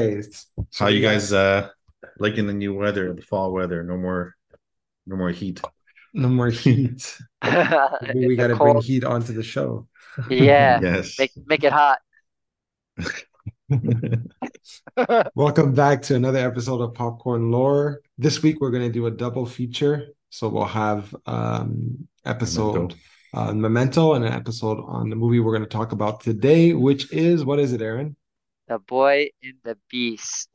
Guys, How you guys uh liking the new weather, the fall weather? No more, no more heat. No more heat. Maybe we got to bring heat onto the show. Yeah. Yes. Make make it hot. Welcome back to another episode of Popcorn Lore. This week we're going to do a double feature. So we'll have um episode Memento. uh, Memento and an episode on the movie we're going to talk about today, which is what is it, Aaron? The Boy and the Beast.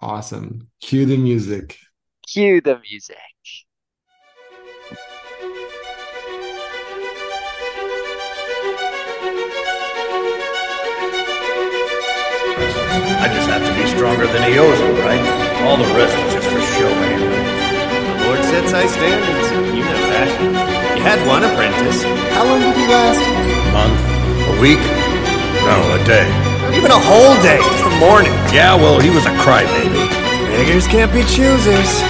Awesome. Cue the music. Cue the music. I just have to be stronger than Iozen, right? All the rest is just for show anyway. The Lord sets high standards. You know that. You had one apprentice. How long did he last? A month? A week? No, a day. Not even a whole day, just the morning. Yeah, well, he was a crybaby. Beggars can't be choosers.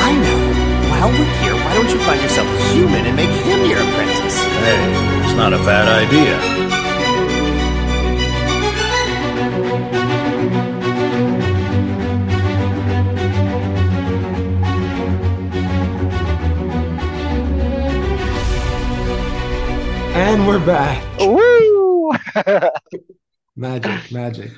I know. While we're here, why don't you find yourself a human and make him your apprentice? Hey, it's not a bad idea. And we're back. Woo! Magic, magic.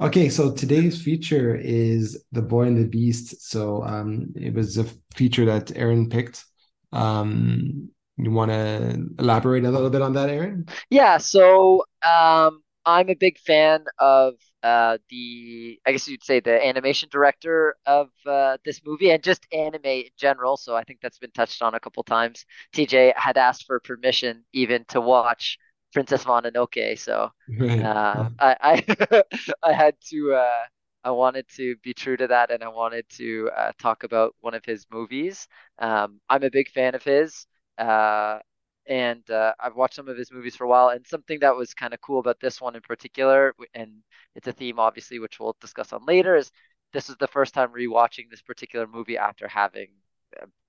Okay, so today's feature is The Boy and the Beast. So um it was a feature that Aaron picked. Um you want to elaborate a little bit on that, Aaron? Yeah, so um I'm a big fan of uh the I guess you'd say the animation director of uh this movie and just anime in general. So I think that's been touched on a couple times. TJ had asked for permission even to watch Princess Mononoke, so Right. uh, I I I had to uh, I wanted to be true to that, and I wanted to uh, talk about one of his movies. Um, I'm a big fan of his, uh, and uh, I've watched some of his movies for a while. And something that was kind of cool about this one in particular, and it's a theme obviously, which we'll discuss on later, is this is the first time rewatching this particular movie after having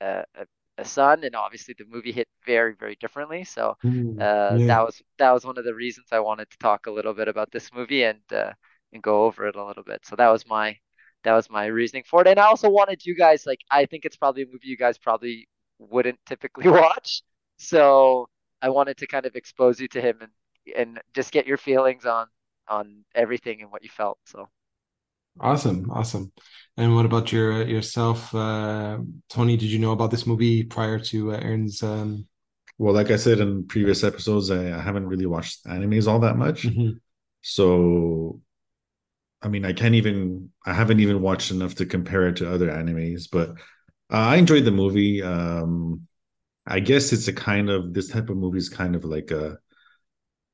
a, a, a son, and obviously the movie hit very, very differently. So Mm, uh, yeah. that was that was one of the reasons I wanted to talk a little bit about this movie and uh, and go over it a little bit. So that was my that was my reasoning for it. And I also wanted you guys like I think it's probably a movie you guys probably wouldn't typically watch. So I wanted to kind of expose you to him and and just get your feelings on on everything and what you felt. So Awesome, awesome. And what about your yourself, uh, Tony? Did you know about this movie prior to uh, Aaron's? Um... Well, like I said in previous episodes, I, I haven't really watched animes all that much. Mhm. So, I mean, I can't even, I haven't even watched enough to compare it to other animes, but uh, I enjoyed the movie. Um, I guess it's a kind of, this type of movie is kind of like a,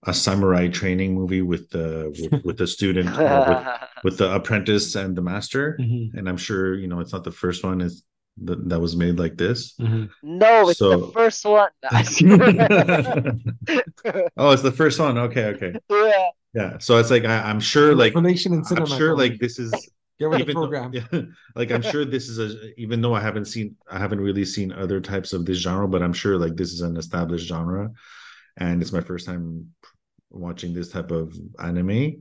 a samurai training movie with the, with, with the student, or with, with the apprentice and the master. Mhm. And I'm sure, you know, it's not the first one is that, that was made like this. Mhm. no, it's So- the first one. oh, it's the first one. Okay, okay. yeah. Yeah. So it's like I, I'm sure like Information in I'm sure Tony. like this is Get with the even though- program. yeah, like I'm sure this is a even though I haven't seen I haven't really seen other types of this genre, but I'm sure like this is an established genre, and it's my first time watching this type of anime.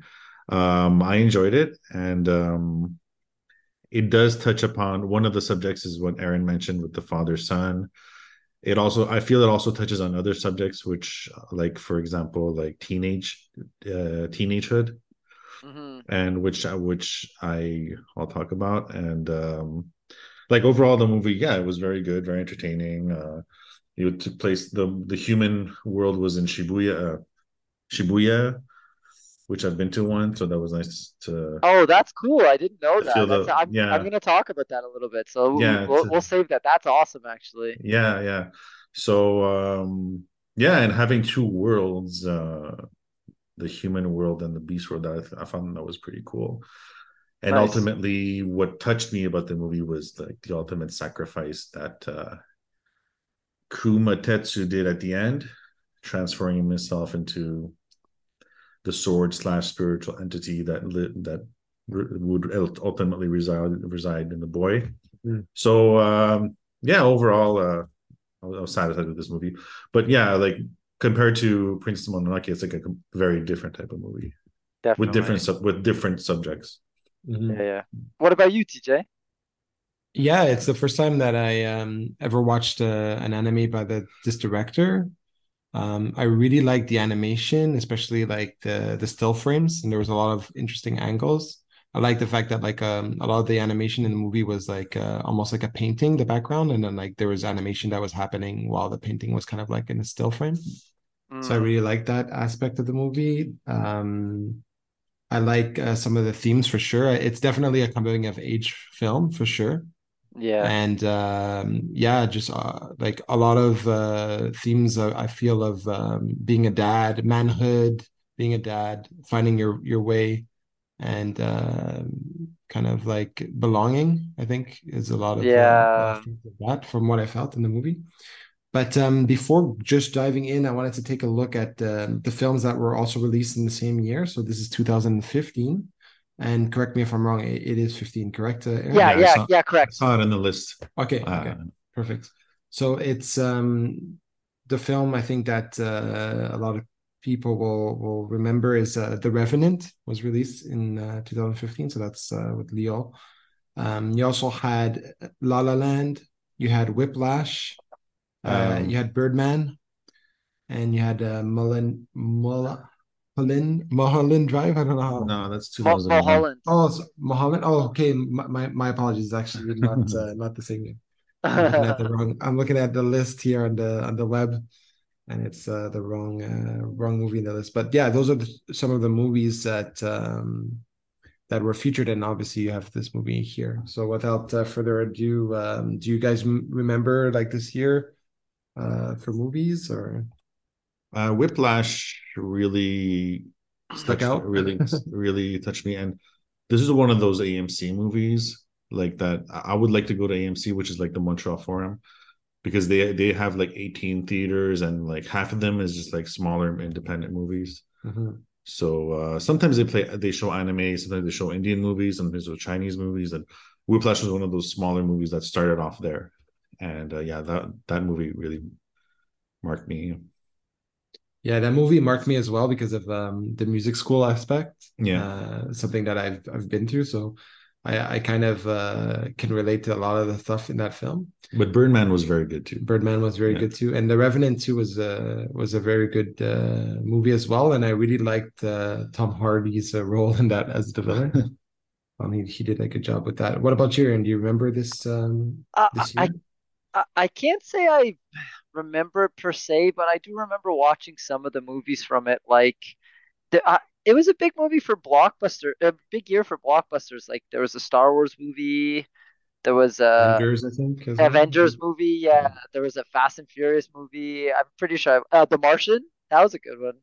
Um, I enjoyed it, and um, it does touch upon one of the subjects is what Aaron mentioned with the father son. It also I feel it also touches on other subjects, which like for example like teenage uh, teenagehood hmm and which which I I'll talk about and um like overall the movie yeah it was very good very entertaining uh it took place the the human world was in Shibuya uh, Shibuya which I've been to one so that was nice to Oh, that's cool. I didn't know that. the- I'm, yeah. I'm gonna talk about that a little bit. So Yeah, we'll, to- we'll save that. That's awesome, actually. yeah yeah so um yeah and having two worlds uh the human world and the beast world I, I found that was pretty cool and Nice. ultimately what touched me about the movie was like the ultimate sacrifice that uh Kumatetsu did at the end transferring himself into the sword slash spiritual entity that lit that r- would ultimately reside reside in the boy Mm. so um yeah overall uh I was, I was satisfied with this movie but yeah like compared to princess mononoke it's like a com- very different type of movie Definitely. with different sub with different subjects Mhm. Yeah, yeah. What about you, TJ? Yeah, it's the first time that I um ever watched uh, an anime by the this director. Um, I really like the animation, especially like the the still frames, and there was a lot of interesting angles. I like the fact that like um a lot of the animation in the movie was like uh, almost like a painting, the background, and then like there was animation that was happening while the painting was kind of like in a still frame. So I Mm, really like that aspect of the movie. Um, I like uh, some of the themes for sure. It's definitely a coming of age film for sure. Yeah, And um, yeah, just uh, like a lot of uh, themes uh, I feel of um, being a dad, manhood, being a dad, finding your your way, and uh, kind of like belonging. I think is a lot of uh, a lot of yeah. that from what I felt in the movie. But um, before just diving in, I wanted to take a look at um the films that were also released in the same year. So this is 2015. And correct me if I'm wrong, it, it is 15, correct, uh, Aaron? Yeah, Yeah, yeah, saw yeah, I correct. saw it in the list. Okay, okay, Uh, perfect. So it's um the film I think that uh, a lot of people will will remember is uh, The Revenant was released in uh, 2015. So that's uh, with Leo. Um, you also had La La Land, you had Whiplash, uh, you um, had Birdman, and you had uh, Mullen, Mullen, Mulholland Drive. I don't know how. no, that's Mo 2001. Mulholland. Oh, so Mulholland. Oh, okay. My, my my apologies. Actually, not uh, not the same name. I'm looking at the wrong. I'm looking at the list here on the on the web, and it's uh, the wrong uh, wrong movie in the list. But yeah, those are the, some of the movies that um, that were featured, and obviously you have this movie here. So without uh, further ado, um, do you guys m remember like this year uh, for movies or Uh, Whiplash really stuck out? really really touched me, and this is one of those AMC movies like that. I would like to go to AMC, which is like the Montreal Forum, because they they have like 18 theaters, and like half of them is just like smaller independent movies. Mhm. So uh, sometimes they play they show anime, sometimes they show Indian movies, sometimes they show Chinese movies, and Whiplash was one of those smaller movies that started off there. And uh, yeah, that that movie really marked me. Yeah, that movie marked me as well because of um, the music school aspect. Yeah. Uh, something that I've I've been through, so I I kind of uh, can relate to a lot of the stuff in that film. But Birdman was very good too. Birdman was very Yeah. good too, and The Revenant too was uh, was a very good uh, movie as well. And I really liked uh, Tom Hardy's uh, role in that as the villain. I mean, he did a good job with that. What about you, Aaron? Do you remember this um I, this I year? I I can't say I remember it per se, but I do remember watching some of the movies from it. Like the, uh, it was a big movie for blockbuster, a big year for blockbusters. Like there was a Star Wars movie, there was a Avengers, I think. Avengers movie, yeah, there was a Fast and Furious movie. I'm pretty sure. I, uh, The Martian, that was a good one.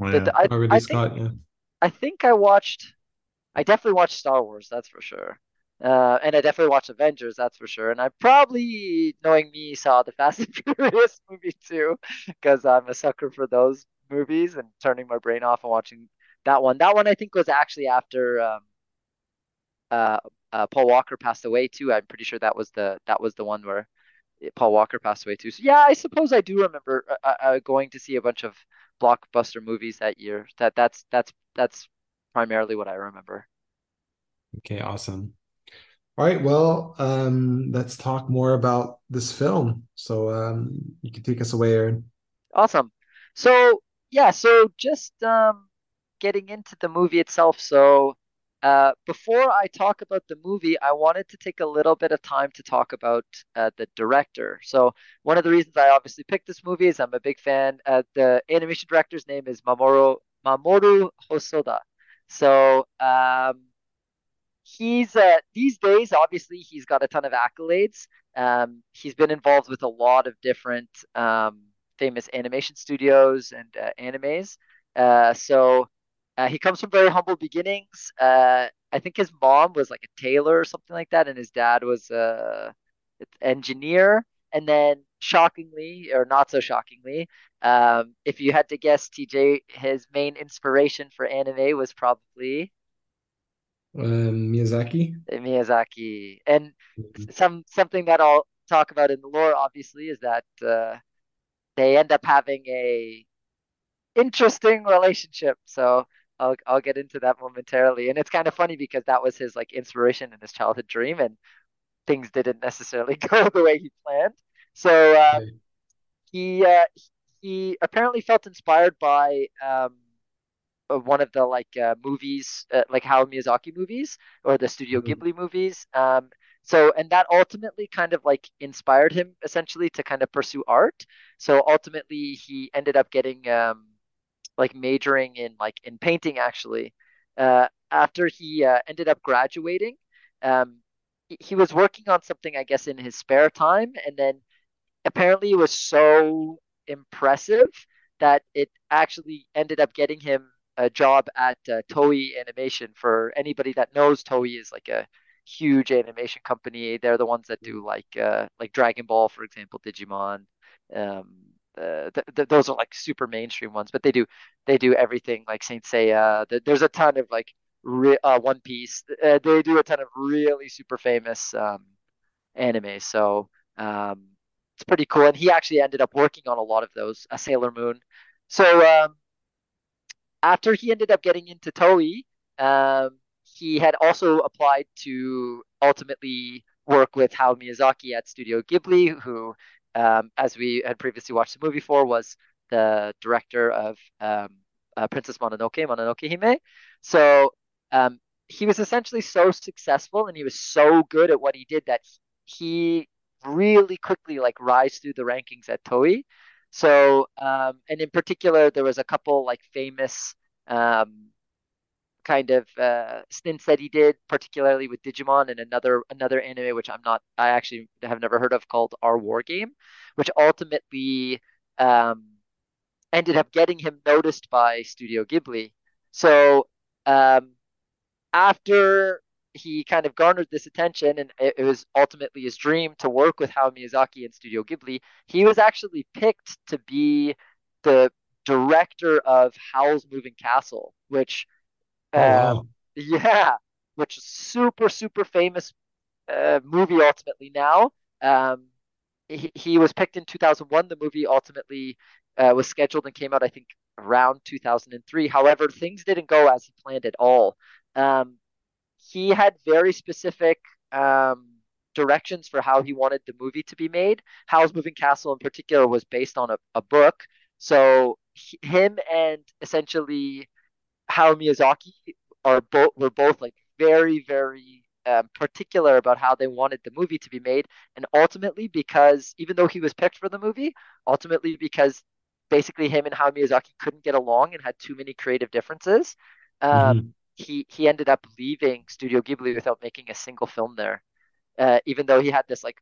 Oh, yeah. the- I Oh, I think Scott, yeah. I think I watched. I definitely watched Star Wars, that's for sure. Uh, and I definitely watched Avengers, that's for sure. And I probably, knowing me, saw the Fast and Furious movie too, because I'm a sucker for those movies and turning my brain off and watching that one. That one I think was actually after um, uh, uh, Paul Walker passed away too. I'm pretty sure that was the that was the one where Paul Walker passed away too. So yeah, I suppose I do remember uh, uh, uh, going to see a bunch of blockbuster movies that year. That that's that's that's primarily what I remember. Okay, awesome. All right, well, um, let's talk more about this film. So, um, you can take us away, Aaron. Awesome. So yeah, so just um getting into the movie itself. So uh before I talk about the movie, I wanted to take a little bit of time to talk about uh, the director. So one of the reasons I obviously picked this movie is I'm a big fan. Uh, the animation director's name is Mamoru Mamoru Hosoda. So um he's uh these days obviously he's got a ton of accolades. Um he's been involved with a lot of different um famous animation studios and uh, animes. Uh, so uh, he comes from very humble beginnings. Uh, I think his mom was like a tailor or something like that, and his dad was a engineer. And then, shockingly, or not so shockingly, um, if you had to guess, TJ, his main inspiration for anime was probably Um, Miyazaki. Miyazaki. And Mhm. some something that I'll talk about in the lore, obviously, is that uh, they end up having a interesting relationship. So I'll I'll get into that momentarily. And it's kind of funny because that was his like inspiration and his childhood dream, and things didn't necessarily go the way he planned. So um, Right. he uh, he apparently felt inspired by um, uh, one of the like uh, movies, uh, like Hayao Miyazaki movies or the Studio Mhm. Ghibli movies. Um, so and that ultimately kind of like inspired him essentially to kind of pursue art. So ultimately he ended up getting um, like majoring in like in painting actually. Uh, after he uh, ended up graduating, um, he, he was working on something I guess in his spare time, and then apparently it was so impressive that it actually ended up getting him a job at uh, Toei Animation. For anybody that knows, Toei is like a huge animation company. They're the ones that do like uh, like Dragon Ball, for example, Digimon. Um, uh, th th those are like super mainstream ones, but they do they do everything like Saint Seiya. Th there's a ton of like re uh, One Piece. Uh, they do a ton of really super famous um, anime. So um, it's pretty cool. And he actually ended up working on a lot of those, a Sailor Moon. So um, after he ended up getting into Toei, um, he had also applied to ultimately work with Hayao Miyazaki at Studio Ghibli, who, um, as we had previously watched the movie for, was the director of um, uh, Princess Mononoke, Mononoke Hime. So um, he was essentially so successful and he was so good at what he did that he really quickly like rise through the rankings at Toei. So, um, and in particular, there was a couple like famous um, kind of uh, stints that he did, particularly with Digimon and another another anime which I'm not, I actually have never heard of called Our War Game, which ultimately um, ended up getting him noticed by Studio Ghibli. So um, after he kind of garnered this attention and it, it was ultimately his dream to work with Hayao Miyazaki and Studio Ghibli, he was actually picked to be the director of Howl's Moving Castle, which Oh um wow. yeah, which is super super famous uh, movie ultimately now. Um he, he was picked in 2001. The movie ultimately uh, was scheduled and came out I think around 2003. However, things didn't go as he planned at all. Um he had very specific um, directions for how he wanted the movie to be made. Howl's Moving Castle, in particular, was based on a, a book. So he, him and essentially Hayao Miyazaki are both were both like very very um, particular about how they wanted the movie to be made, and ultimately because even though he was picked for the movie, ultimately because basically him and Hayao Miyazaki couldn't get along and had too many creative differences. Um, hmm he he ended up leaving Studio Ghibli without making a single film there, uh, even though he had this like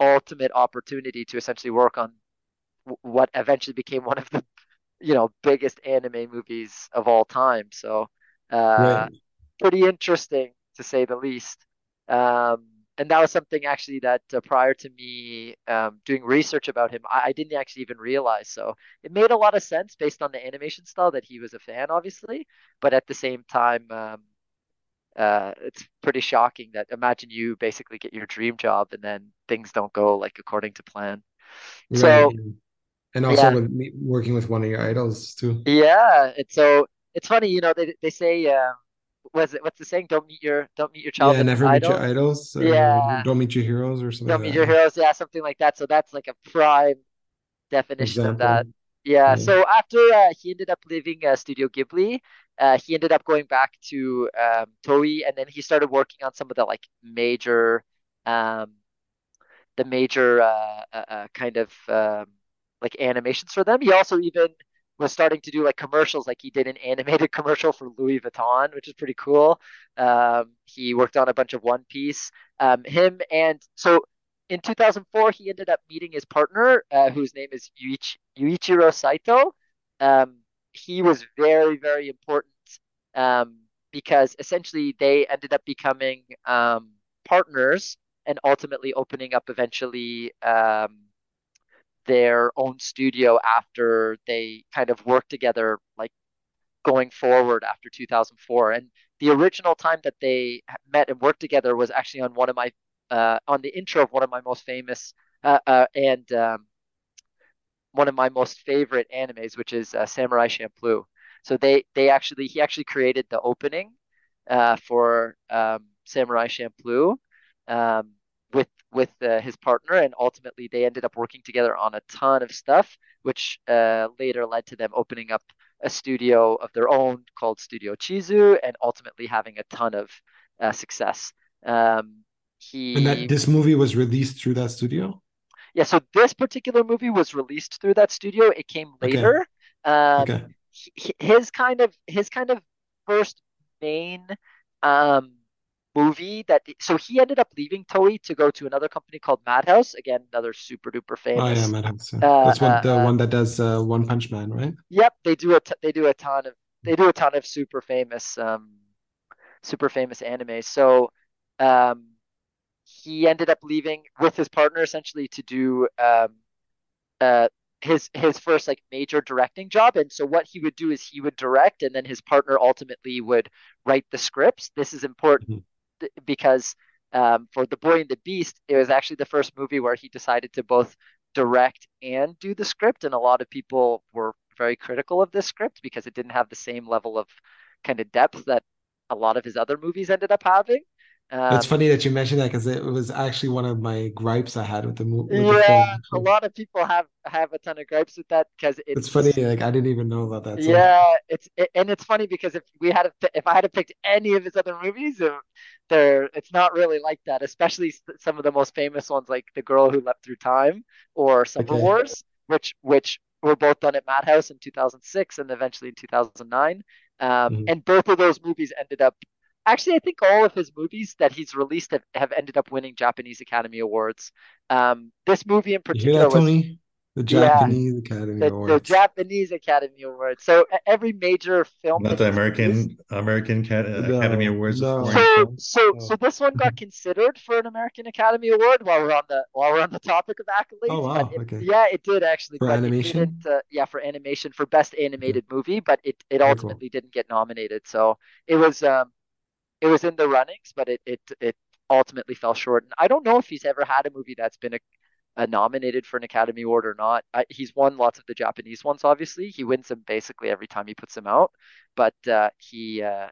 ultimate opportunity to essentially work on w- what eventually became one of the you know biggest anime movies of all time. So uh, Right. pretty interesting to say the least. Um, and that was something actually that uh, prior to me um, doing research about him, I, I didn't actually even realize. So it made a lot of sense based on the animation style that he was a fan, obviously. But at the same time, um, uh, it's pretty shocking that imagine you basically get your dream job and then things don't go like according to plan. Right. So And and also yeah, with me working with one of your idols too. yeah. It's so it's funny, you know, they they say, um, was it what's the saying? Don't meet your don't meet your child. Yeah, never meet your idols. Yeah, don't meet your heroes or something don't like meet that. your heroes. Yeah, something like that. So that's like a prime definition of that. Yeah. Yeah. So after uh, he ended up leaving uh, Studio Ghibli, uh, he ended up going back to um, Toei, and then he started working on some of the like major, um, the major uh, uh, uh, kind of um, like animations for them. He also even was starting to do like commercials, like he did an animated commercial for Louis Vuitton, which is pretty cool. Um, he worked on a bunch of One Piece. Um, him and so in 2004, he ended up meeting his partner, uh, whose name is Yuichi, Yuichiro Saito. Um, he was very, very important um, because essentially they ended up becoming um, partners and ultimately opening up eventually um, their own studio after they kind of worked together, like going forward after 2004. And the original time that they met and worked together was actually on one of my uh, on the intro of one of my most famous uh, uh, and um, one of my most favorite animes, which is uh, Samurai Champloo. So they they actually he actually created the opening uh, for um, Samurai Champloo um, with uh, his partner, and ultimately they ended up working together on a ton of stuff, which uh, later led to them opening up a studio of their own called Studio Chizu, and ultimately having a ton of uh, success. Um, he And that this movie was released through that studio? yeah, so this particular movie was released through that studio. It came Okay. later. Um, Okay. his kind of his kind of first main um movie that so he ended up leaving Toei to go to another company called Madhouse. Again, another super duper Oh yeah, famous. Madhouse. yeah. Uh, That's what uh, the uh, one that does uh, One Punch Man, right? Yep, they do a t they do a ton of they do a ton of super famous um super famous anime. So um he ended up leaving with his partner essentially to do um uh his his first like major directing job and so what he would do is he would direct and then his partner ultimately would write the scripts this is important Mhm. Because um, for the boy and the beast it was actually the first movie where he decided to both direct and do the script and a lot of people were very critical of this script because it didn't have the same level of kind of depth that a lot of his other movies ended up having It's um, funny that you mentioned that because it was actually one of my gripes I had with the movie. the yeah a lot of people have have a ton of gripes with that because It's it's funny, like I didn't even know about that. So Yeah, it's it, and it's funny because if we had to, if I had to pick any of his other movies, uh, they're it's not really like that. Especially some of the most famous ones, like The Girl Who Leapt Through Time or Summer okay. Wars, which which were both done at Madhouse in 2006 and eventually in 2009. Um, Mhm. and both of those movies ended up. Actually, I think all of his movies that he's released have, have ended up winning Japanese Academy Awards. Um, this movie in You hear particular that, was, Tony? The yeah, Japanese Academy the the Japanese Academy Awards. So every major film Not the he's released. American American Cat- Academy No, Awards no. So so Oh. so this one got considered for an American Academy Award while we're on the while we're on the topic of accolades. Oh wow, it, okay. yeah, it did actually, For but it animation? Uh, yeah, for animation for best animated movie, but it it Very cool. ultimately didn't get nominated. So it was um it was in the runnings, but it it it ultimately fell short. And I don't know if he's ever had a movie that's been a, a nominated for an Academy Award or not. I, he's won lots of the Japanese ones, obviously. He wins them basically every time he puts them out. But uh, he, uh,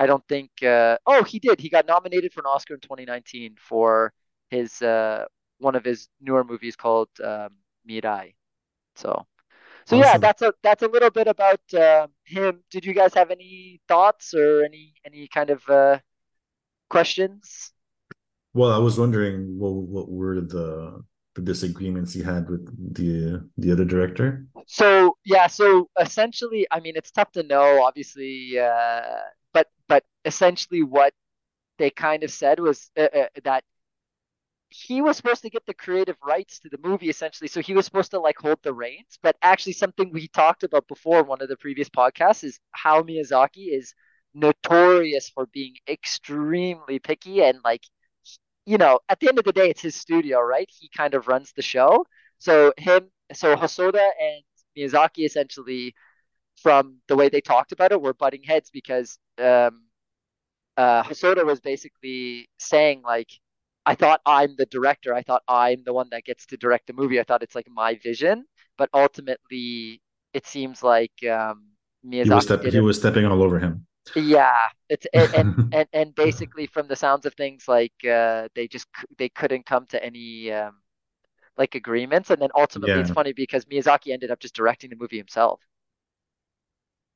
I don't think. Uh, oh, he did. He got nominated for an Oscar in 2019 for his uh, one of his newer movies called um, Mirai. So. So yeah, that's a that's a little bit about uh, him. Did you guys have any thoughts or any any kind of uh, questions? Well, I was wondering what what were the the disagreements you had with the the other director? So yeah, so essentially, I mean, it's tough to know, obviously, uh, but but essentially, what they kind of said was uh, uh, that he was supposed to get the creative rights to the movie, essentially. So he was supposed to like hold the reins. But actually, something we talked about before one of the previous podcasts is how Miyazaki is notorious for being extremely picky and like you know, at the end of the day, it's his studio, right? He kind of runs the show. So him, so Hosoda and Miyazaki essentially, from the way they talked about it, were butting heads because um, uh, Hosoda was basically saying like, I thought I'm the director. I thought I'm the one that gets to direct the movie. I thought it's like my vision, but ultimately, it seems like um, He was Miyazaki step he was stepping all over him. yeah, it's and and and, and basically from the sounds of things, like uh, they just they couldn't come to any um, like agreements, and then ultimately it's funny because Miyazaki ended up just directing the movie himself.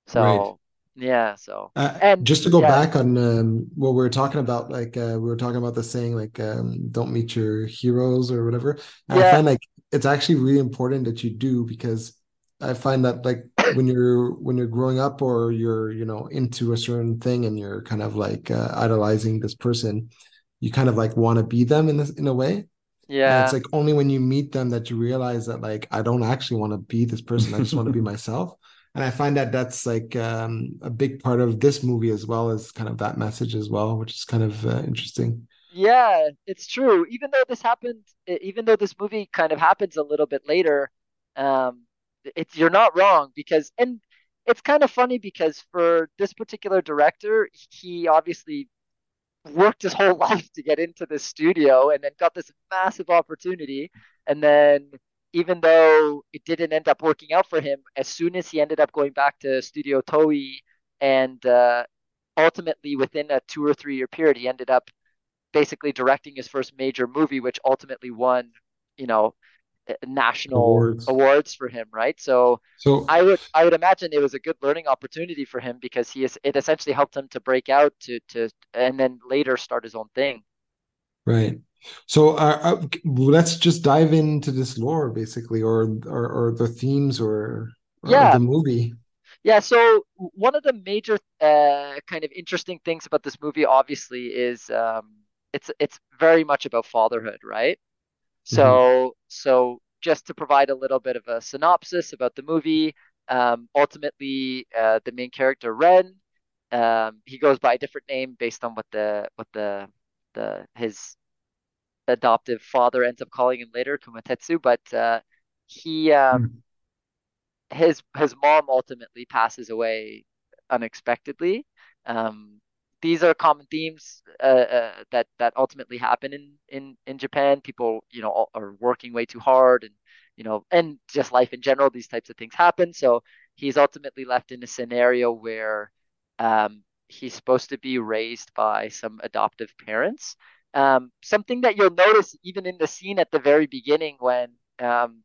So yeah, so Uh, and just to go yeah, back on um, what we were talking about, like uh, we were talking about the saying, like um, "Don't meet your heroes" or whatever. And I find like it's actually really important that you do because I find that like when you're when you're growing up or you're you know into a certain thing and you're kind of like uh, idolizing this person, you kind of like want to be them in this in a way. And it's like only when you meet them that you realize that like I don't actually want to be this person. I just want to be myself. And I find that that's like um, a big part of this movie as well as kind of that message as well, which is kind of uh, interesting. yeah. It's true. Even though this happened, even though this movie kind of happens a little bit later, um, it's you're not wrong because and it's kind of funny because for this particular director, he obviously worked his whole life to get into this studio and then got this massive opportunity and then even though it didn't end up working out for him, as soon as he ended up going back to Studio Toei and uh, ultimately within a two or three year period, he ended up basically directing his first major movie, which ultimately won, you know, national awards. awards for him, right? So, so I would I would imagine it was a good learning opportunity for him because he is it essentially helped him to break out to to and then later start his own thing. Right. So uh, uh, let's just dive into this lore, basically, or or, or the themes, or, or yeah. the movie. Yeah. So one of the major uh, kind of interesting things about this movie, obviously, is um, it's it's very much about fatherhood, right? So mm-hmm. so just to provide a little bit of a synopsis about the movie, um, ultimately uh, the main character Ren, um, he goes by a different name based on what the what the the his adoptive father ends up calling him later, Kumatetsu. But uh, he um, mm. his his mom ultimately passes away unexpectedly. Um, these are common themes uh, uh, that that ultimately happen in in in Japan. People, you know, are working way too hard, and you know, and just life in general. These types of things happen. So he's ultimately left in a scenario where um, he's supposed to be raised by some adoptive parents. Um, something that you'll notice even in the scene at the very beginning when um,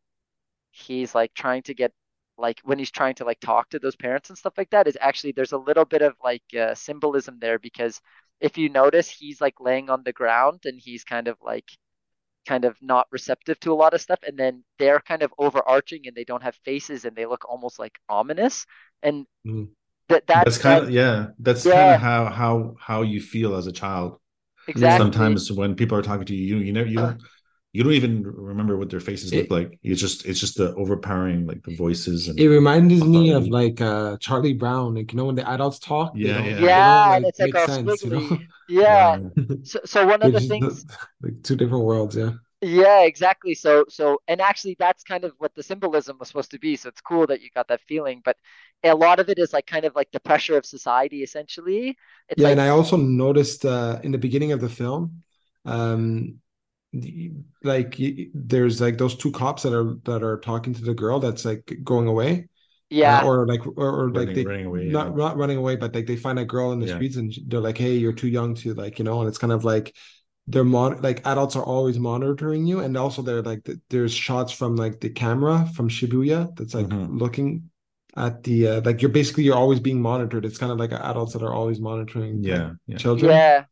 he's like trying to get like when he's trying to like talk to those parents and stuff like that is actually there's a little bit of like uh, symbolism there because if you notice he's like laying on the ground and he's kind of like kind of not receptive to a lot of stuff and then they're kind of overarching and they don't have faces and they look almost like ominous and mm. that that's kind of yeah that's yeah. kind of how how how you feel as a child exactly sometimes when people are talking to you you, you know you don't you don't even remember what their faces it, look like. It's just it's just the overpowering like the voices and it reminds me of like uh Charlie Brown, like you know when the adults talk. Yeah, yeah, yeah. Like, it's like sense, you know? Yeah. so, so one of the things like two different worlds, yeah. Yeah, exactly. So so and actually that's kind of what the symbolism was supposed to be. So it's cool that you got that feeling, but a lot of it is like kind of like the pressure of society essentially. It's yeah, like, and I also noticed uh in the beginning of the film um like there's like those two cops that are that are talking to the girl that's like going away yeah uh, or like or, or running, like they running away, not yeah. not running away but like they find a girl in the yeah. streets and they're like hey you're too young to like you know and it's kind of like they're mon like adults are always monitoring you and also they're like there's shots from like the camera from shibuya that's like mm-hmm. looking at the uh, like you're basically you're always being monitored it's kind of like adults that are always monitoring yeah, yeah. children yeah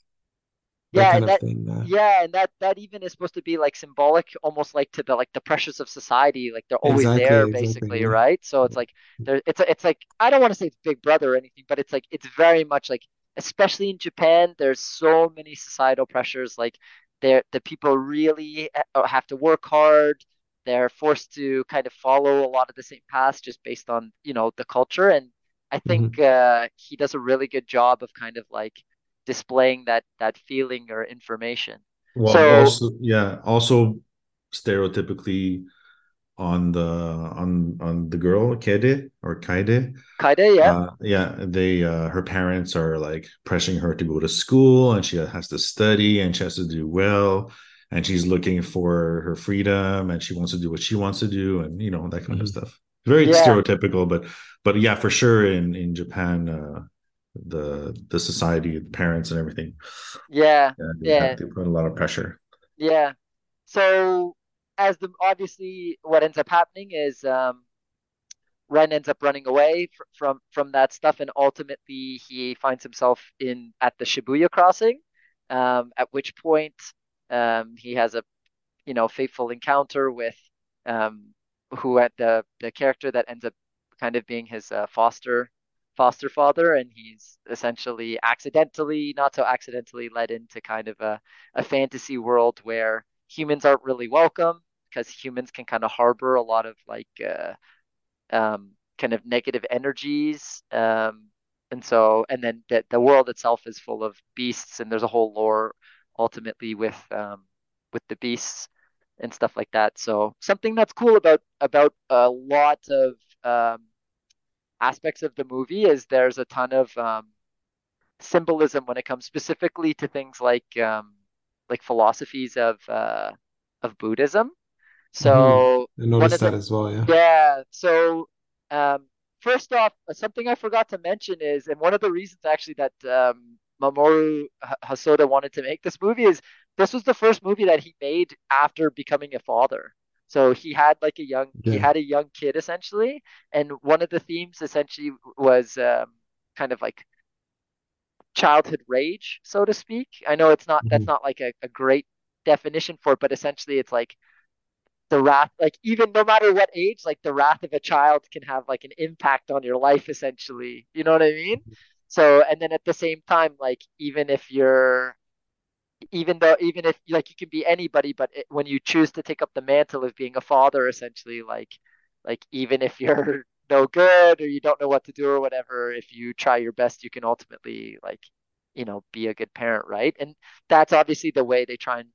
yeah, and that, thing, uh, yeah, and that that even is supposed to be like symbolic, almost like to the like the pressures of society, like they're always exactly, there, basically, exactly, yeah. right? So it's like there, it's it's like I don't want to say it's Big Brother or anything, but it's like it's very much like, especially in Japan, there's so many societal pressures. Like, there the people really uh, have to work hard. They're forced to kind of follow a lot of the same paths just based on you know the culture, and I think mm-hmm. uh, he does a really good job of kind of like displaying that that feeling or information. Well, so, also, yeah, also stereotypically on the on on the girl Kede or Kaede. Kaede, yeah. Uh, yeah, they uh her parents are like pressuring her to go to school and she has to study and she has to do well and she's looking for her freedom and she wants to do what she wants to do and you know that kind mm-hmm. of stuff. Very yeah. stereotypical but but yeah, for sure in in Japan uh the the society, the parents, and everything. Yeah, yeah, they put a lot of pressure. Yeah. So as the obviously what ends up happening is um, Ren ends up running away fr- from from that stuff, and ultimately he finds himself in at the Shibuya crossing. Um, at which point um, he has a you know fateful encounter with um, who at the the character that ends up kind of being his uh, foster foster father and he's essentially accidentally not so accidentally led into kind of a, a fantasy world where humans aren't really welcome because humans can kind of harbor a lot of like uh, um, kind of negative energies um, and so and then the, the world itself is full of beasts and there's a whole lore ultimately with um, with the beasts and stuff like that so something that's cool about about a lot of um, aspects of the movie is there's a ton of um, symbolism when it comes specifically to things like um, like philosophies of uh, of Buddhism. So I noticed of the that as well. Yeah. yeah, so um, first off, uh, something I forgot to mention is, and one of the reasons actually that um, Mamoru Hosoda wanted to make this movie is this was the first movie that he made after becoming a father. So he had like a young he had a young kid essentially, and one of the themes essentially was um, kind of like childhood rage, so to speak. I know it's not that's Mhm. not like a, a great definition for it, but essentially it's like the wrath like even no matter what age like the wrath of a child can have like an impact on your life essentially. You know what i mean? So and then at the same time like even if you're even though even if like you can be anybody but it, when you choose to take up the mantle of being a father essentially like like even if you're no good or you don't know what to do or whatever if you try your best you can ultimately like you know be a good parent right? And that's obviously the way they try and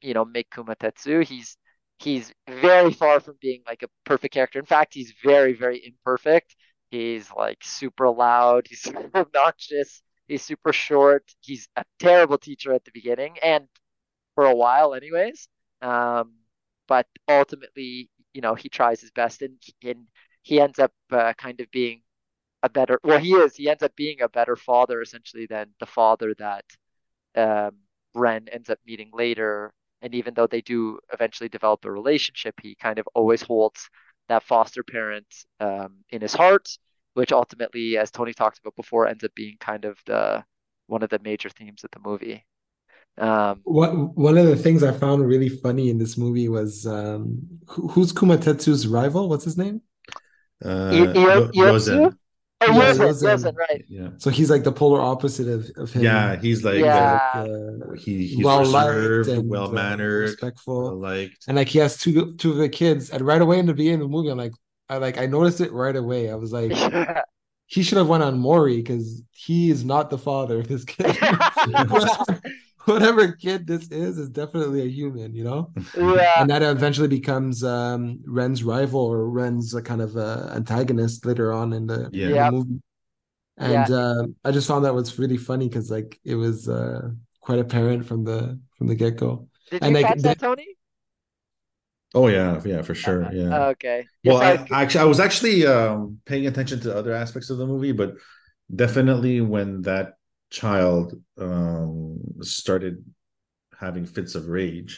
you know make kumatetsu. He's he's very far from being like a perfect character in fact he's very very imperfect he's like super loud he's super obnoxious He's super short. He's a terrible teacher at the beginning and for a while, anyways. Um, but ultimately, you know, he tries his best and and he ends up uh, kind of being a better. Well, he is. He ends up being a better father essentially than the father that um, Ren ends up meeting later. And even though they do eventually develop a relationship, he kind of always holds that foster parent um, in his heart, which ultimately, as Tony talked about before, ends up being kind of the one of the major themes of the movie. Um, What one of the things I found really funny in this movie was um, who, who's Kumatetsu's rival? What's his name? Uh, Yo- Ro- Yozu? Rosen. Oh, Yeah, Yosen, Yosen. Yosen, right? Yeah, So he's like the polar opposite of, of him. yeah, he's like Yeah. Like, uh, he he's well reserved, liked and well uh, mannered, respectful. liked. And like he has two two of the kids, and right away in the beginning of the movie, I'm like, I like I noticed it right away. I was like, he should have went on Maury because he is not the father of this kid. whatever, whatever kid this is is definitely a human, you know. yeah, And that eventually becomes um, Ren's rival or Ren's uh, kind of uh, antagonist later on in the, Yeah. in the movie. And uh, I just found that was really funny because like it was uh, quite apparent from the from the get go. Did And you like catch that, Tony? Oh yeah, yeah, for sure. Yeah. Okay. Well. I, actually, I was actually um, paying attention to other aspects of the movie, but definitely when that child um, started having fits of rage,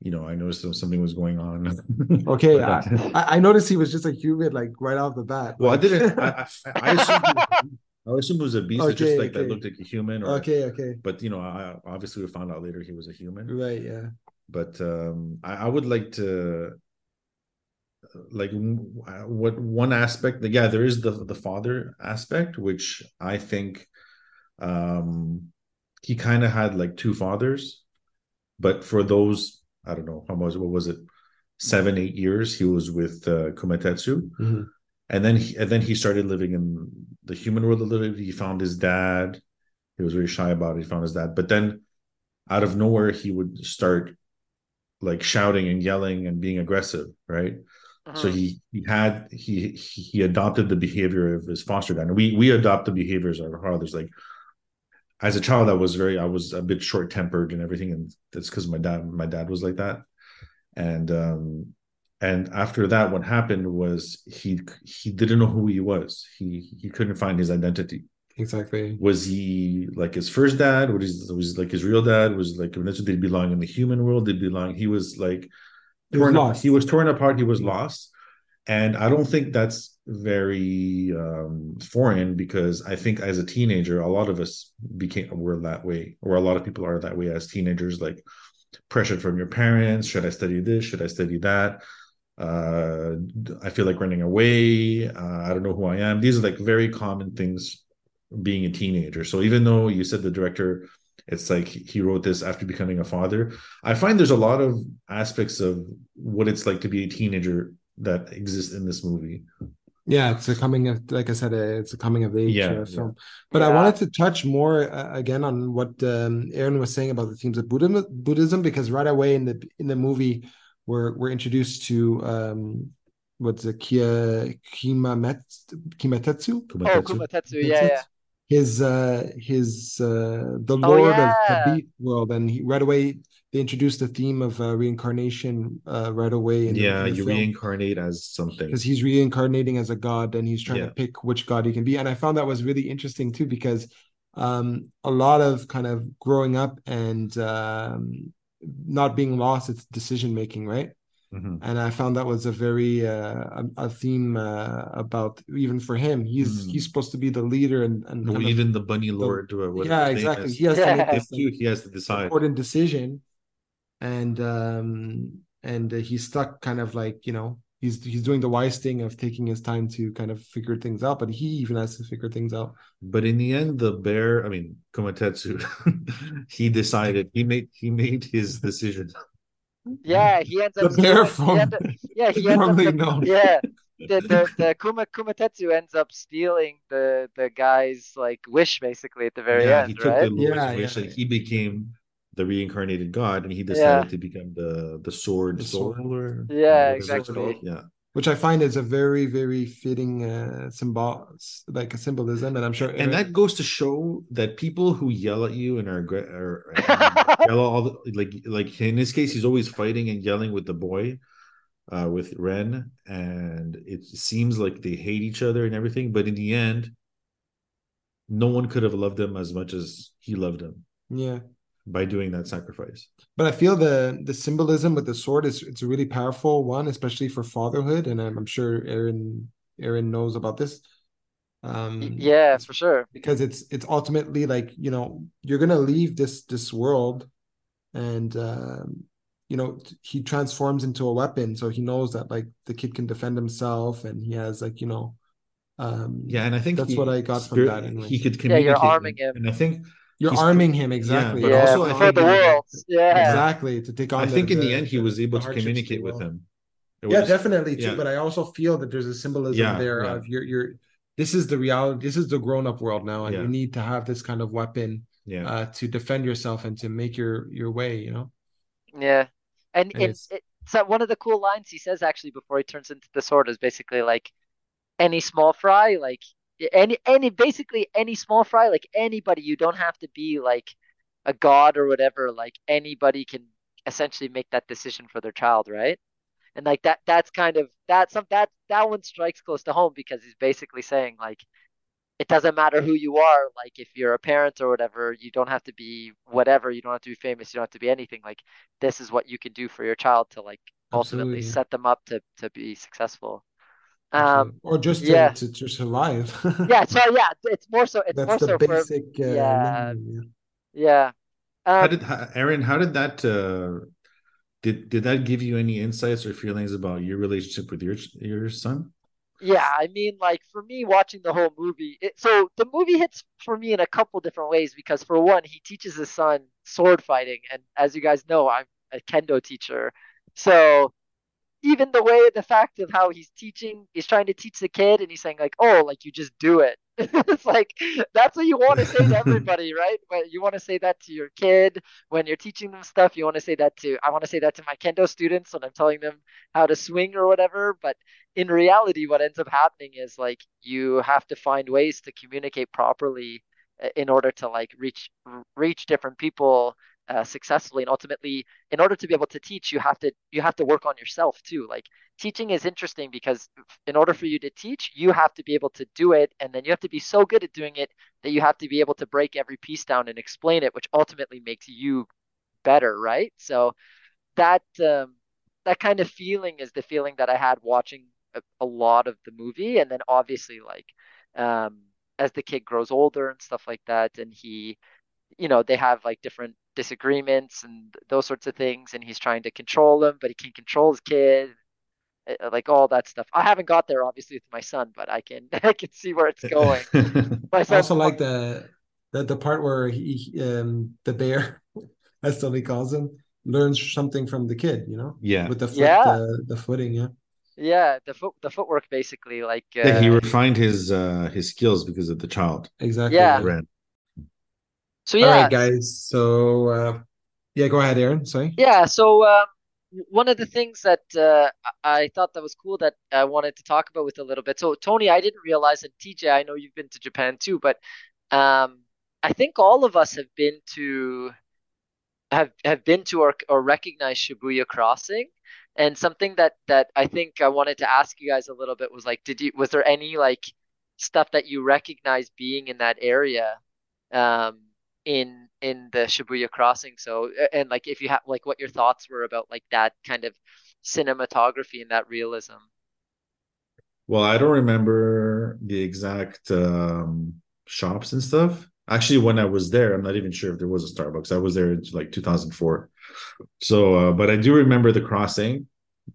you know, I noticed something was going on. Okay, uh, I, I noticed he was just a human like right off the bat. well, I like- didn't. I, I, I assumed. It was, I assumed it was a beast. it's just Okay, like that looked like a human. Or, okay, okay, But you know, I obviously we found out later he was a human. right, yeah. but um I, I would like to like what one aspect yeah there is the the father aspect which i think um he kind of had like two fathers but for those i don't know how much what was it seven eight years he was with uh, kumatetsu. Mhm. and then he, and then he started living in the human world a little bit. He found his dad. He was very shy about it. He found his dad. But then out of nowhere he would start like shouting and yelling and being aggressive right? So Mhm. he he had he he adopted the behavior of his foster dad. And we we adopt the behaviors of our fathers. Like as a child i was very i was a bit short tempered and everything and that's because my dad my dad was like that. And um and after that what happened was he he didn't know who he was. He he couldn't find his identity. Exactly. was he like his first dad? Was he, was he like his real dad? Was like did he belong in the human world? Did he belong he was like He was lost. he was torn apart he was lost. And i don't think that's very um foreign because i think as a teenager a lot of us became were that way or a lot of people are that way as teenagers like pressured from your parents should i study this? Should i study that? Uh i feel like running away. Uh, i don't know who i am. These are like very common things being a teenager. So even though you said the director it's like he wrote this after becoming a father i find there's a lot of aspects of what it's like to be a teenager that exist in this movie Yeah, it's a coming of, like I said, uh, it's a coming of age Yeah, uh, film. But I wanted to touch more uh, again on what um, Aaron was saying about the themes of Buddhism, Buddhism, because right away in the in the movie, we're we're introduced to um, what's the Kia Kimamet Kimatetsu. Oh, Kumatetsu. Yeah, yeah. his uh his uh the Oh, lord of the yeah. beast world and he right away they introduced the theme of uh, reincarnation uh right away in, the- yeah, in the you film. reincarnate as something. because he's reincarnating as a god and he's trying Yeah. to pick which god he can be and i found that was really interesting too because um a lot of kind of growing up and um not being lost it's decision making right Mhm. and i found that was a very uh a, a theme uh, about even for him he's Mm. he's supposed to be the leader and and Well, kind of even the bunny lord, uh, what yeah his name exactly is, he has to Yeah. make him this he has to decide. important decision and um and uh, he's stuck kind of like you know he's he's doing the wise thing of taking his time to kind of figure things out but he even has to figure things out But in the end, the bear, I mean, Kumatetsu, he decided he made he made his decision. Yeah, he ends up the up bear stealing- he from end up- yeah, he ends up the- yeah. The, the the Kuma Kumatetsu ends up stealing the the guy's like wish basically at the very yeah, end, he took right? the Lord's Yeah, wish yeah, and yeah. he became the reincarnated god, and he decided Yeah. to become the the sword The soul. sword. Or, Yeah, whatever it's exactly. Yeah, which i find is a very very fitting uh symbol like a symbolism and i'm sure and that goes to show that people who yell at you and are, aggra- are yell all the, like like in this case he's always fighting and yelling with the boy uh with ren and it seems like they hate each other and everything but in the end no one could have loved him as much as he loved him yeah by doing that sacrifice but i feel the the symbolism with the sword is it's a really powerful one especially for fatherhood and i'm, I'm sure aaron aaron knows about this um Yeah, for sure. because it's it's ultimately like you know you're gonna leave this this world and um you know he transforms into a weapon so he knows that like the kid can defend himself and he has like you know um yeah and i think That's he- what I got from that anyway. he could communicate. Yeah, communicate you're arming him. and i think you're he's- arming him exactly Yeah, but yeah, also I for think the world. Yeah. exactly to take on i the- think in the the- end he was able to hardships of the communicate with world. him It yeah was- definitely too yeah. but i also feel that there's a symbolism Yeah, there yeah. of you're you're this is the reality this is the grown-up world now and Yeah. you need to have this kind of weapon yeah uh to defend yourself and to make your your way you know Yeah. And, And and it's- it, so one of the cool lines he says actually before he turns into the sword is basically like any small fry, like any any basically any small fry, like anybody, you don't have to be like a god or whatever, like anybody can essentially make that decision for their child, right? And like that that's kind of that's some that that one strikes close to home because he's basically saying like it doesn't matter who you are. Like if you're a parent or whatever, you don't have to be whatever. You don't have to be famous. You don't have to be anything. Like this is what you can do for your child to like ultimately Absolutely, yeah. set them up to to be successful. Absolutely. Um, or just yeah. to, to, to survive yeah. So yeah, it's more so. It's that's more the so for basic uh, yeah. minimum, yeah. how Um, did how, aaron how did that uh did did that give you any insights or feelings about your relationship with your your son Yeah, I mean, like for me, watching the whole movie, it, so the movie hits for me in a couple different ways because, for one, he teaches his son sword fighting, and as you guys know, I'm a kendo teacher, so even the way, the fact of how he's teaching, he's trying to teach the kid, and he's saying like, "Oh, like you just do it." it's like that's what you want to say to everybody, right? When you want to say that to your kid when you're teaching them stuff. You want to say that to. I want to say that to my kendo students when I'm telling them how to swing or whatever, but in reality what ends up happening is like you have to find ways to communicate properly uh, in order to like reach reach different people uh, successfully. And ultimately in order to be able to teach you have to you have to work on yourself too. Like teaching is interesting because in order for you to teach you have to be able to do it. And then you have to be so good at doing it that you have to be able to break every piece down and explain it which ultimately makes you better right? So that um, that kind of feeling is the feeling that I had watching a, a lot of the movie, and then obviously like um, as the kid grows older and stuff like that, and he, you know, they have like different disagreements and those sorts of things, and he's trying to control him, but he can't control his kid, uh, like all that stuff. I haven't got there obviously with my son, but I can I can see where it's going. I also like the the the part where he um the bear, as Tony calls him, learns something from the kid. You know, yeah with the foot, Yeah. uh, the footing. Yeah, yeah, the foot the footwork basically like uh, that he refined his uh his skills because of the child exactly. Yeah. So yeah right, guys. So uh, yeah, go ahead, Aaron. Sorry. Yeah, so um, one of the things that uh, I thought that was cool that I wanted to talk about with a little bit. So Tony, I didn't realize, and TJ, I know you've been to Japan too, but Um, I think all of us have been to have have been to or or recognize Shibuya Crossing. And something that that I think I wanted to ask you guys a little bit was like, did you was there any like stuff that you recognize being in that area, um, in in the Shibuya Crossing? So and like if you have like what your thoughts were about like that kind of cinematography and that realism. Well, I don't remember the exact um, shops and stuff. Actually, when I was there, I'm not even sure if there was a Starbucks. I was there in like 2004. So, uh, but I do remember the crossing,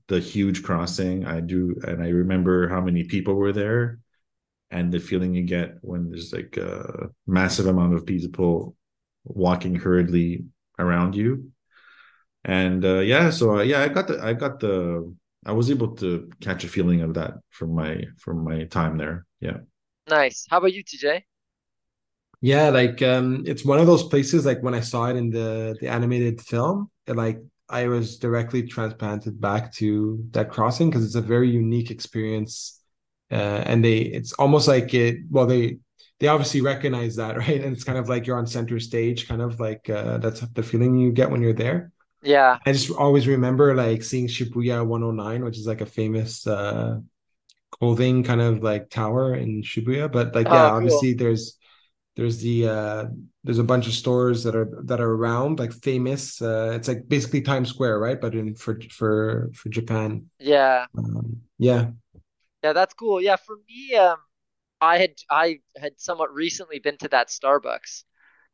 the huge crossing. I do, and I remember how many people were there and the feeling you get when there's like a massive amount of people walking hurriedly around you. And uh, yeah, so uh, yeah, I got the, I got the, I was able to catch a feeling of that from my from my time there. Yeah. Nice. How about you, TJ? Yeah, like um it's one of those places like when I saw it in the the animated film, it, like I was directly transplanted back to that crossing because it's a very unique experience. Uh, and they it's almost like it well they they obviously recognize that, right? And it's kind of like you're on center stage, kind of like uh, that's the feeling you get when you're there. Yeah. I just always remember like seeing Shibuya 109, which is like a famous uh clothing kind of like tower in Shibuya. But like yeah, Oh, cool. obviously there's there's the uh there's a bunch of stores that are that are around like famous uh it's like basically Times Square right but in for for for Japan Yeah. um, yeah Yeah, that's cool. Yeah, for me, um, I had I had somewhat recently been to that Starbucks,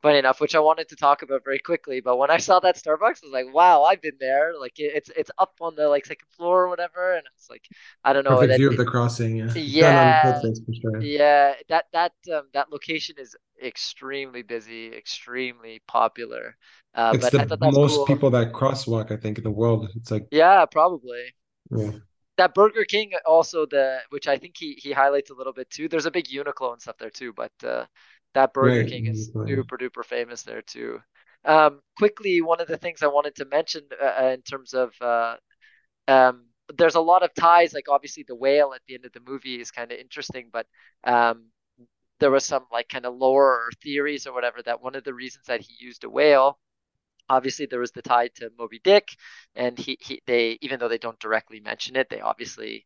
funny enough, which I wanted to talk about very quickly. But when I saw that Starbucks, I was like, wow, I've been there. Like it, it's it's up on the like second floor or whatever, and it's like I don't know perfect view of the crossing yeah yeah sure yeah that that um, that location is extremely busy, extremely popular. Uh, it's but I the thought that's most cool. people that crosswalk I think in the world it's like Yeah, probably. yeah that Burger King also the which I think he he highlights a little bit too. There's a big Uniqlo and stuff there too, but uh, that Burger right King is super duper famous there too. Um, quickly, one of the things I wanted to mention uh, uh, in terms of uh, um, there's a lot of ties. Like obviously the whale at the end of the movie is kind of interesting, but um, there was some like kind of lore or theories or whatever that one of the reasons that he used a whale obviously there was the tie to Moby Dick, and he, he they even though they don't directly mention it, they obviously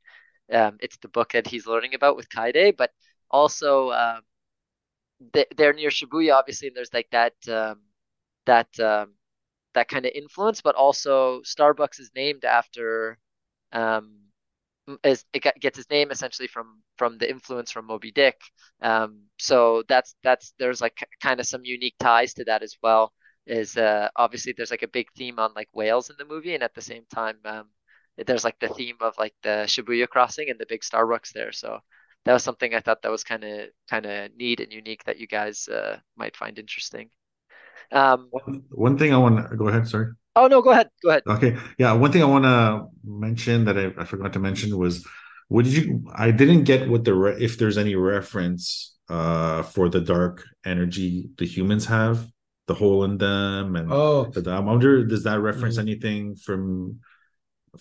um, it's the book that he's learning about with Kaede, but also um, they, they're near Shibuya, obviously, and there's like that um, that um, that kind of influence, but also Starbucks is named after um, is it gets its name essentially from from the influence from Moby Dick. Um, so that's that's there's like kind of some unique ties to that as well. Is uh, obviously there's like a big theme on like whales in the movie, and at the same time, um, there's like the theme of like the Shibuya crossing and the big Starbucks there. So that was something I thought that was kind of kind of neat and unique that you guys uh, might find interesting. Um, One, one thing I want to go ahead. Sorry. oh no, go ahead, go ahead. Okay. Yeah. One thing I want to mention that I, I forgot to mention was what did you? I didn't get what the re, if there's any reference uh for the dark energy the humans have, the hole in them, and oh the, I wonder does that reference Mhm. anything from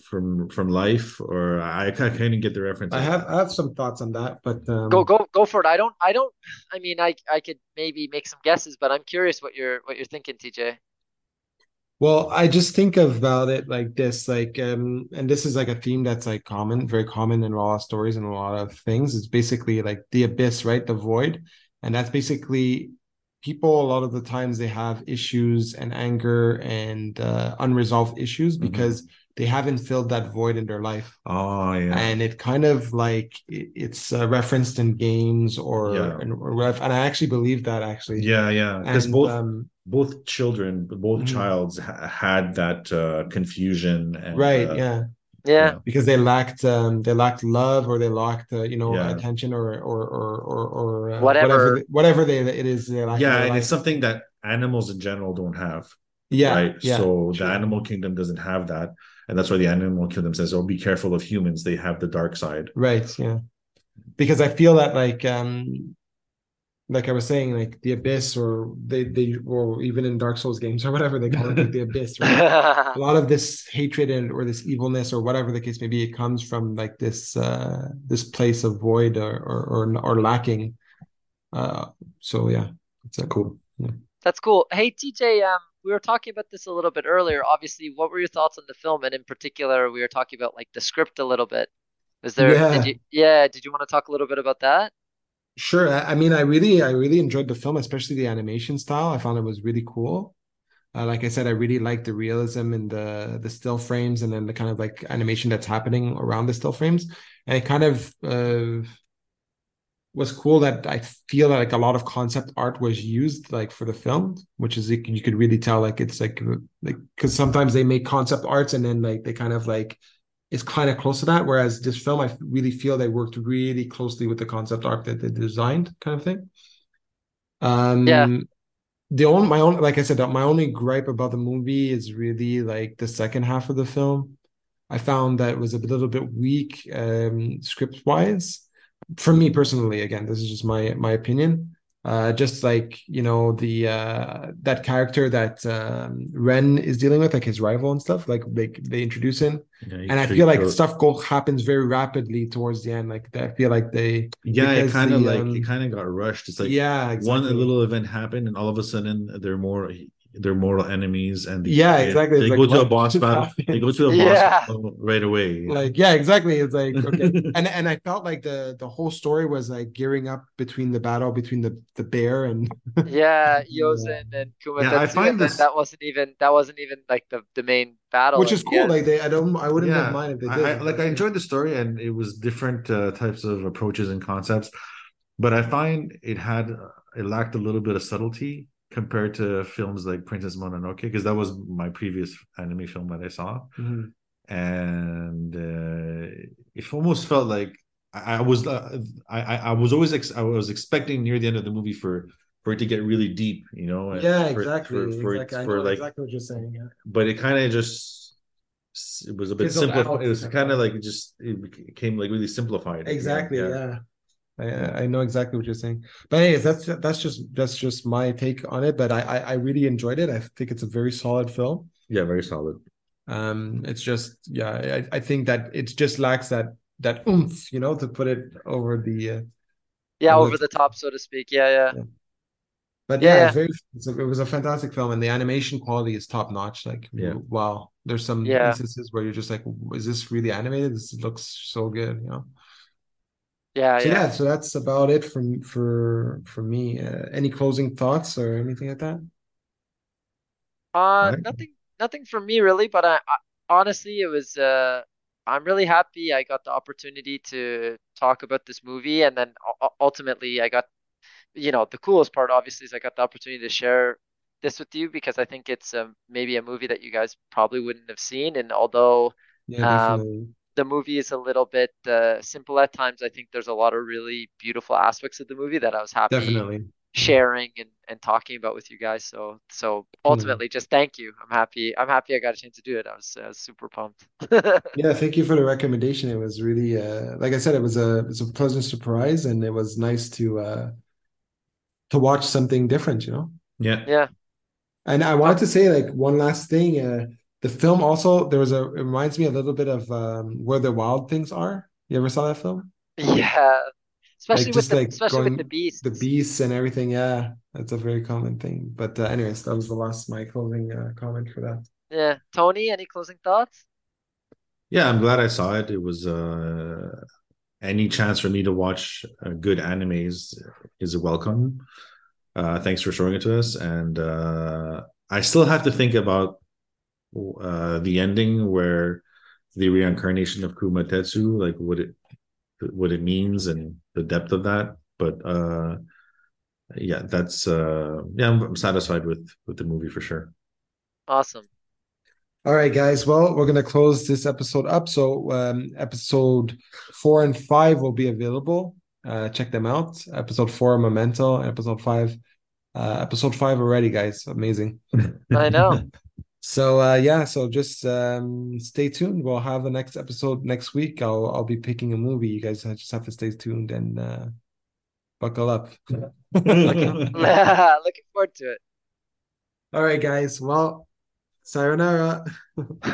from from life or I, I couldn't get the reference. I have I have some thoughts on that but Go um go go for it. I don't I don't I mean I I could maybe make some guesses, but I'm curious what you're what you're thinking, TJ. Well, I just think about it like this, like, um, and this is like a theme that's like common, very common in a lot of stories and a lot of things. It's basically like the abyss, right? The void. And that's basically people, a lot of the times they have issues and anger and uh, unresolved issues Mhm. because they haven't filled that void in their life. Oh yeah. And it kind of like it, it's uh, referenced in games or, Yeah. and, or whatever. And I actually believe that actually. yeah, yeah. Because both um, both children, both Mhm. childs ha- had that uh, confusion and right, uh, yeah. Yeah. because they lacked um they lacked love or they lacked uh, you know Yeah. attention or or or or, or uh, Whatever. whatever they, whatever they it is they lack yeah, their and life. it's something that animals in general don't have. yeah right? yeah so true. the animal kingdom doesn't have that, and that's why the animal kingdom says, "Oh, be careful of humans; they have the dark side." right yeah because I feel that like um like I was saying like the abyss or they they or even in Dark Souls games or whatever they call it like the abyss right a lot of this hatred and or this evilness or whatever the case may be it comes from like this uh this place of void or or or, or lacking uh so yeah It's a cool. Yeah. That's cool. Hey, TJ, um, we were talking about this a little bit earlier. Obviously, what were your thoughts on the film? And in particular, we were talking about like the script a little bit. Was there, did Yeah, you, yeah, did you want to talk a little bit about that? Sure. I, mean, I really, I really enjoyed the film, especially the animation style. I found it was really cool. Uh, like I said, I really liked the realism in the the still frames and then the kind of like animation that's happening around the still frames. And it kind of uh, was cool that I feel like a lot of concept art was used like for the film, which is you could really tell like it's like like because sometimes they make concept arts and then like they kind of like it's kind of close to that. Whereas this film, I really feel they worked really closely with the concept art that they designed, kind of thing. Yeah, Um, the only my own like I said, my only gripe about the movie is really like the second half of the film. I found that it was a little bit weak um, script wise. For me personally, again, this is just my my opinion. Uh, just like you know the uh, that character that um, Ren is dealing with, like his rival and stuff. Like they they introduce him, Yeah, and I feel like stuff go happens very rapidly towards the end. Like I feel like they yeah, it kind of like um, it kind of got rushed. It's like yeah one exactly little event happened, and all of a sudden they're more they're mortal enemies, and they, Yeah, exactly. They It's go like, to a boss battle. happened? They go to a boss Yeah. battle right away. like yeah exactly it's like okay and and i felt like the the whole story was like gearing up between the battle between the the bear and yeah, Iozen and kuma Yeah, I find and this- that wasn't even that wasn't even like the the main battle which is cool end. like they i don't i wouldn't yeah, have minded if they did I- like I enjoyed the story, and it was different uh, types of approaches and concepts, but I find it had it lacked a little bit of subtlety compared to films like Princess Mononoke, because that was my previous anime film that I saw. Mhm. and uh, it almost felt like I, I was uh, I I was always ex- I was expecting near the end of the movie for for it to get really deep, you know. yeah for, exactly For, for, it- exactly. For like, exactly what you're saying yeah but it kind of just it was a bit simple. It was kind of like it just it became like really simplified. exactly yeah, I, I know exactly what you're saying but anyways that's that's just that's just my take on it but I, I i really enjoyed it i think it's a very solid film yeah, very solid. um it's just yeah i, I think that it just lacks that that oomph you know to put it over the uh, Yeah, Well, over the top, so to speak. Yeah, yeah. But Yeah, yeah, yeah. it's very it's a, it was a fantastic film, and the animation quality is top notch. Like, Yeah. wow, there's some Yeah. instances where you're just like, is this really animated? This looks so good, you know. Yeah, So yeah. yeah, so that's about it from for for me. Uh, any closing thoughts or anything like that? Uh, Right. nothing, nothing for me really, but I, I honestly, it was uh, I'm really happy I got the opportunity to talk about this movie, and then ultimately I got, you know, the coolest part obviously is I got the opportunity to share this with you because I think it's um, maybe a movie that you guys probably wouldn't have seen, and although Yeah, um. The movie is a little bit uh, simple at times, I think there's a lot of really beautiful aspects of the movie that I was happy Definitely. sharing and, and talking about with you guys. So so ultimately, just thank you. I'm happy. I'm happy I got a chance to do it. I was, I was super pumped. Yeah, thank you for the recommendation. It was really uh like I said, it was a it was a pleasant surprise and it was nice to uh to watch something different, you know. Yeah, Yeah. And I wanted to say like one last thing. Uh, the film also there was a it reminds me a little bit of um, Where the Wild Things Are. You ever saw that film? Yeah. Especially with just the like especially with going- the beasts. The beasts and everything. Yeah, that's a very common thing. But uh, anyways, that was the last my closing uh, comment for that. Yeah. Tony, any closing thoughts? yeah. I'm glad I saw it. It was uh, any chance for me to watch uh, good animes is welcome. Uh, thanks for showing it to us, and uh, I still have to think about uh, the ending where the reincarnation of Kumatetsu, like what it what it means and the depth of that. But uh, yeah, that's uh, yeah, I'm, I'm satisfied with with the movie for sure. Awesome. All right, guys. Well, we're gonna close this episode up. So, um, episode four and five will be available. Uh, check them out. Episode four, Memento. Episode five, uh, episode five already, guys. Amazing. I know. So, uh, yeah. So just um, stay tuned. We'll have the next episode next week. I'll I'll be picking a movie. You guys just have to stay tuned and uh, buckle up. Looking looking forward to it. All right, guys. Well, sayonara. it.